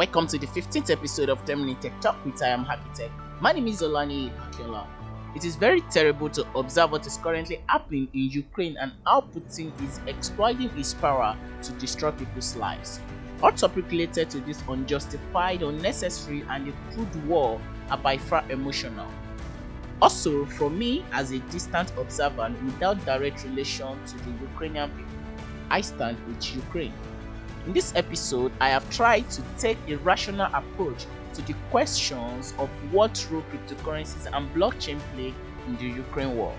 Welcome to the 15th episode of 10 Minute Tech Talk with I am Happy Tech. My name is Olani Akiola. It is very terrible to observe what is currently happening in Ukraine and how Putin is exploiting his power to destroy people's lives. All topics related to this unjustified, unnecessary, and a crude war are by far emotional. Also, for me as a distant observer without direct relation to the Ukrainian people, I stand with Ukraine. In this episode, I have tried to take a rational approach to the questions of what role cryptocurrencies and blockchain play in the Ukraine war.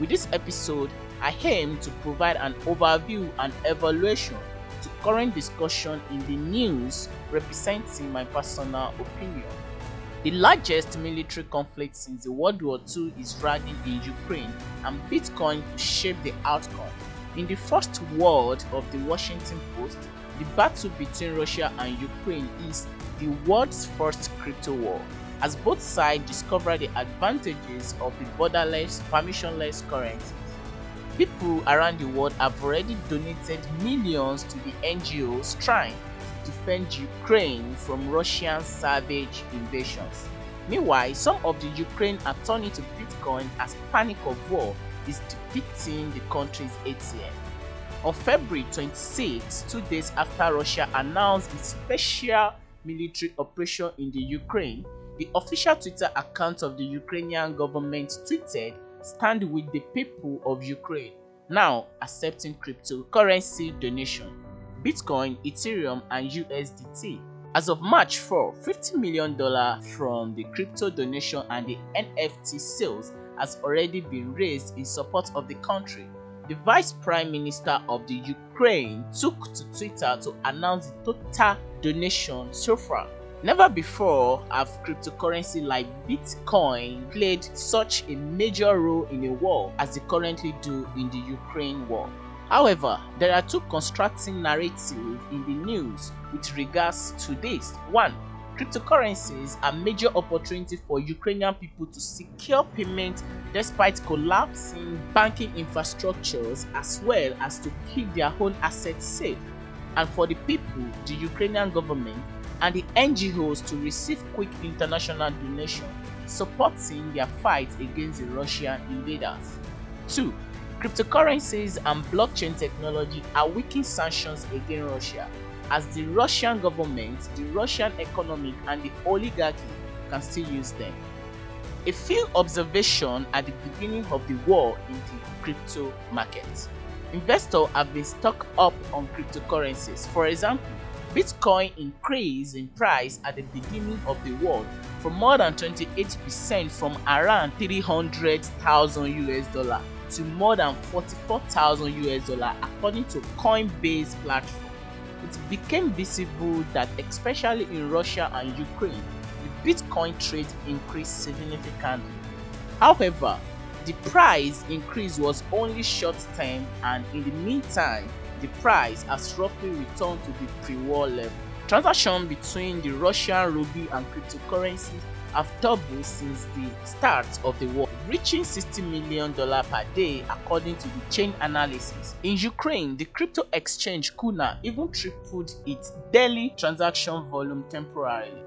With this episode, I aim to provide an overview and evaluation to current discussion in the news representing my personal opinion. The largest military conflict since the World War II is raging in Ukraine and Bitcoin to shape the outcome. In the first word of the Washington Post, the battle between Russia and Ukraine is the world's first crypto war, as both sides discover the advantages of the borderless, permissionless currencies. People around the world have already donated millions to the NGOs trying to defend Ukraine from Russian savage invasions. Meanwhile, some of the Ukraine are turning to Bitcoin as panic of war is depicting the country's ATM. On February 26, two days after Russia announced its special military operation in the Ukraine, the official Twitter account of the Ukrainian government tweeted, Stand with the people of Ukraine, now accepting cryptocurrency donation, Bitcoin, Ethereum, and USDT. As of March 4, $50 million from the crypto donation and the NFT sales has already been raised in support of the country. The Vice Prime Minister of the Ukraine took to Twitter to announce the total donation so far. Never before have cryptocurrency like Bitcoin played such a major role in a war as they currently do in the Ukraine war. However, there are two constructing narratives in the news with regards to this. One, cryptocurrencies are major opportunity for Ukrainian people to secure payment despite collapsing banking infrastructures as well as to keep their own assets safe. And for the people, the Ukrainian government and the NGOs to receive quick international donation supporting their fight against the Russian invaders. 2. Cryptocurrencies and blockchain technology are weakening sanctions against Russia as the Russian government, the Russian economy, and the oligarchy can still use them. A few observations at the beginning of the war in the crypto market. Investors have been stocked up on cryptocurrencies. For example, Bitcoin increased in price at the beginning of the war from more than 28% from around 300,000 US dollar to more than 44,000 US dollar according to Coinbase platform. It became visible that especially in Russia and Ukraine, the Bitcoin trade increased significantly. However, the price increase was only short term and in the meantime, the price has roughly returned to the pre-war level. Transactions between the Russian ruble and cryptocurrencies have doubled since the start of the war, reaching $60 million per day according to the Chainalysis. In Ukraine, the crypto exchange Kuna even tripled its daily transaction volume temporarily.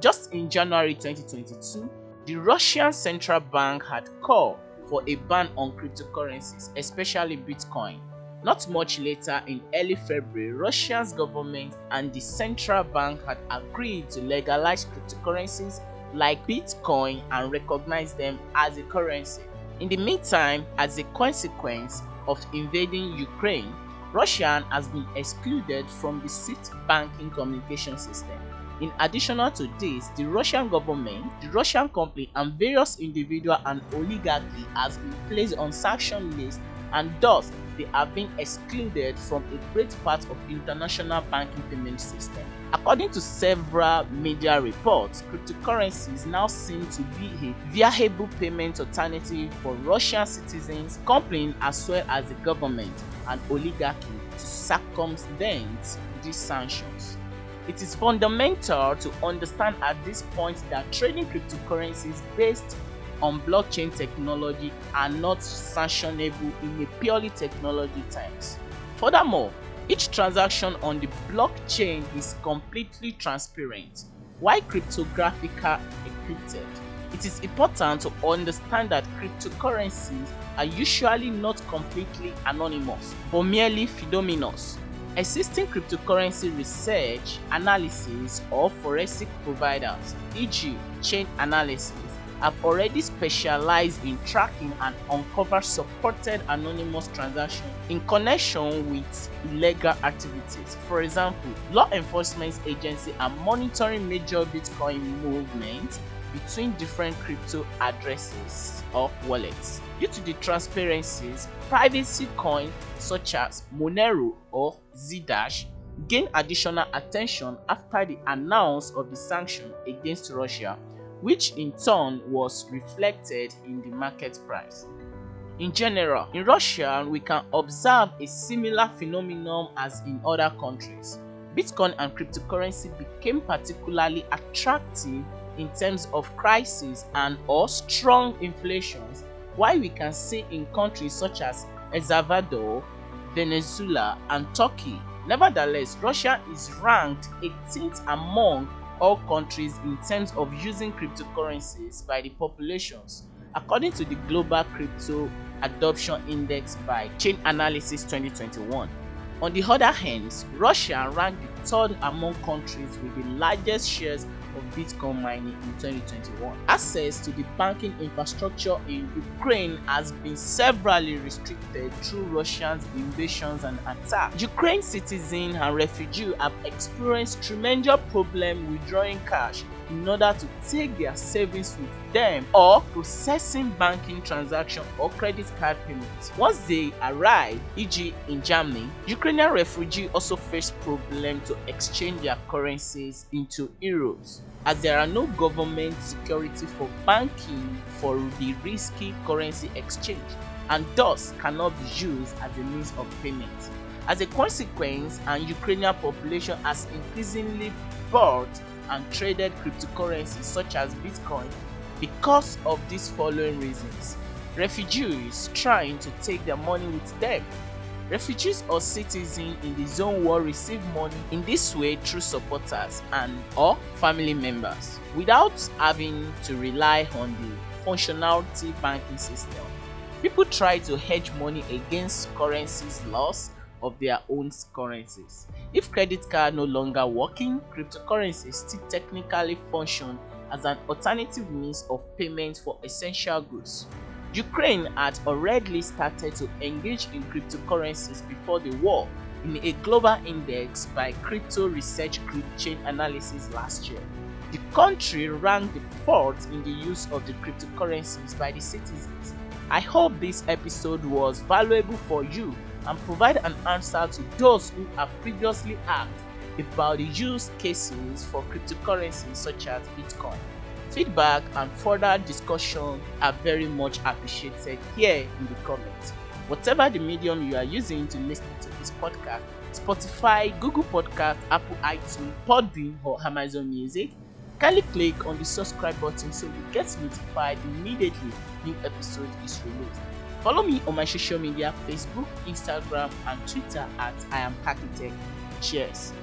Just in January 2022, the Russian central bank had called for a ban on cryptocurrencies, especially Bitcoin. Not much later, in early February, Russia's government and the central bank had agreed to legalize cryptocurrencies like Bitcoin and recognize them as a currency. In the meantime, as a consequence of invading Ukraine, Russia has been excluded from the SWIFT banking communication system. In addition to this, the Russian government, the Russian company, and various individuals and oligarchy has been placed on sanction list and thus they been excluded from a great part of the international banking payment system. According to several media reports, cryptocurrencies now seem to be a viable payment alternative for Russian citizens, companies as well as the government and oligarchy to circumvent these sanctions. It is fundamental to understand at this point that trading cryptocurrencies based on blockchain technology are not sanctionable in a purely technology terms. Furthermore, Each transaction on the blockchain is completely transparent, while cryptographical encrypted. It is important to understand that cryptocurrencies are usually not completely anonymous, but merely pseudonymous. Existing cryptocurrency research, analysis, or forensic providers, e.g., chain analysis, have already specialized in tracking and uncover supported anonymous transactions in connection with illegal activities. For example, law enforcement agencies are monitoring major Bitcoin movements between different crypto addresses or wallets. Due to the transparencies, privacy coins such as Monero or Zcash gain additional attention after the announce of the sanction against Russia which in turn was reflected in the market price. In general, in Russia, we can observe a similar phenomenon as in other countries. Bitcoin and cryptocurrency became particularly attractive in terms of crisis and or strong inflations, while we can see in countries such as El Salvador, Venezuela, and Turkey. Nevertheless, Russia is ranked 18th among all countries in terms of using cryptocurrencies by the populations, according to the Global Crypto Adoption Index by Chainalysis 2021. On the other hand, Russia ranked the third among countries with the largest shares of Bitcoin mining in 2021. Access to the banking infrastructure in Ukraine has been severely restricted through Russia's invasions and attacks. Ukraine citizens and refugees have experienced tremendous problems withdrawing cash in order to take their savings with them or processing banking transaction or credit card payments. Once they arrive, e.g. in Germany, Ukrainian refugees also face problems to exchange their currencies into euros as there are no government security for banking for the risky currency exchange and thus cannot be used as a means of payment. As a consequence, an Ukrainian population has increasingly bought and traded cryptocurrencies such as Bitcoin because of these following reasons. Refugees trying to take their money with them. Refugees or citizens in the zone will receive money in this way through supporters and or family members without having to rely on the functionality banking system. People try to hedge money against currencies loss of their own currencies. If credit card no longer working, cryptocurrencies still technically function as an alternative means of payment for essential goods. Ukraine had already started to engage in cryptocurrencies before the war in a global index by crypto research group Chainalysis last year. The country ranked the fourth in the use of the cryptocurrencies by the citizens. I hope this episode was valuable for you and provide an answer to those who have previously asked about the use cases for cryptocurrencies such as Bitcoin. Feedback and further discussion are very much appreciated here in the comments. Whatever the medium you are using to listen to this podcast, Spotify, Google Podcast, Apple iTunes, Podbean, or Amazon Music, kindly click on the subscribe button so you get notified immediately new episode is released. Follow me on my social media Facebook, Instagram, and Twitter at I am Architect. Cheers.